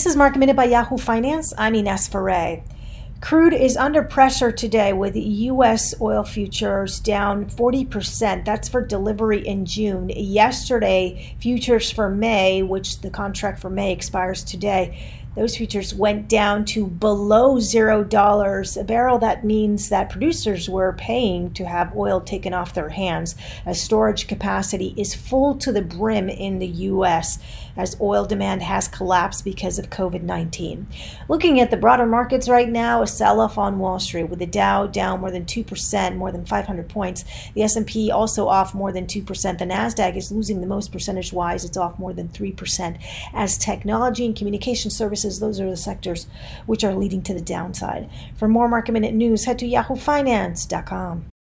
This is Market Minute by Yahoo Finance. I'm Ines Ferre. Crude is under pressure today with U.S. oil futures down 40%. That's for delivery in June. Yesterday, futures for May, which the contract for May expires today, those futures went down to below zero dollars a barrel. That means that producers were paying to have oil taken off their hands as storage capacity is full to the brim in the U.S. as oil demand has collapsed because of COVID 19. Looking at the broader markets right now, a sell off on Wall Street with the Dow down more than 2%, more than 500 points. The S&P also off more than 2%. The Nasdaq is losing the most percentage wise. It's off more than 3% as technology and communication services services, those are the sectors which are leading to the downside. For more market minute news, head to yahoofinance.com.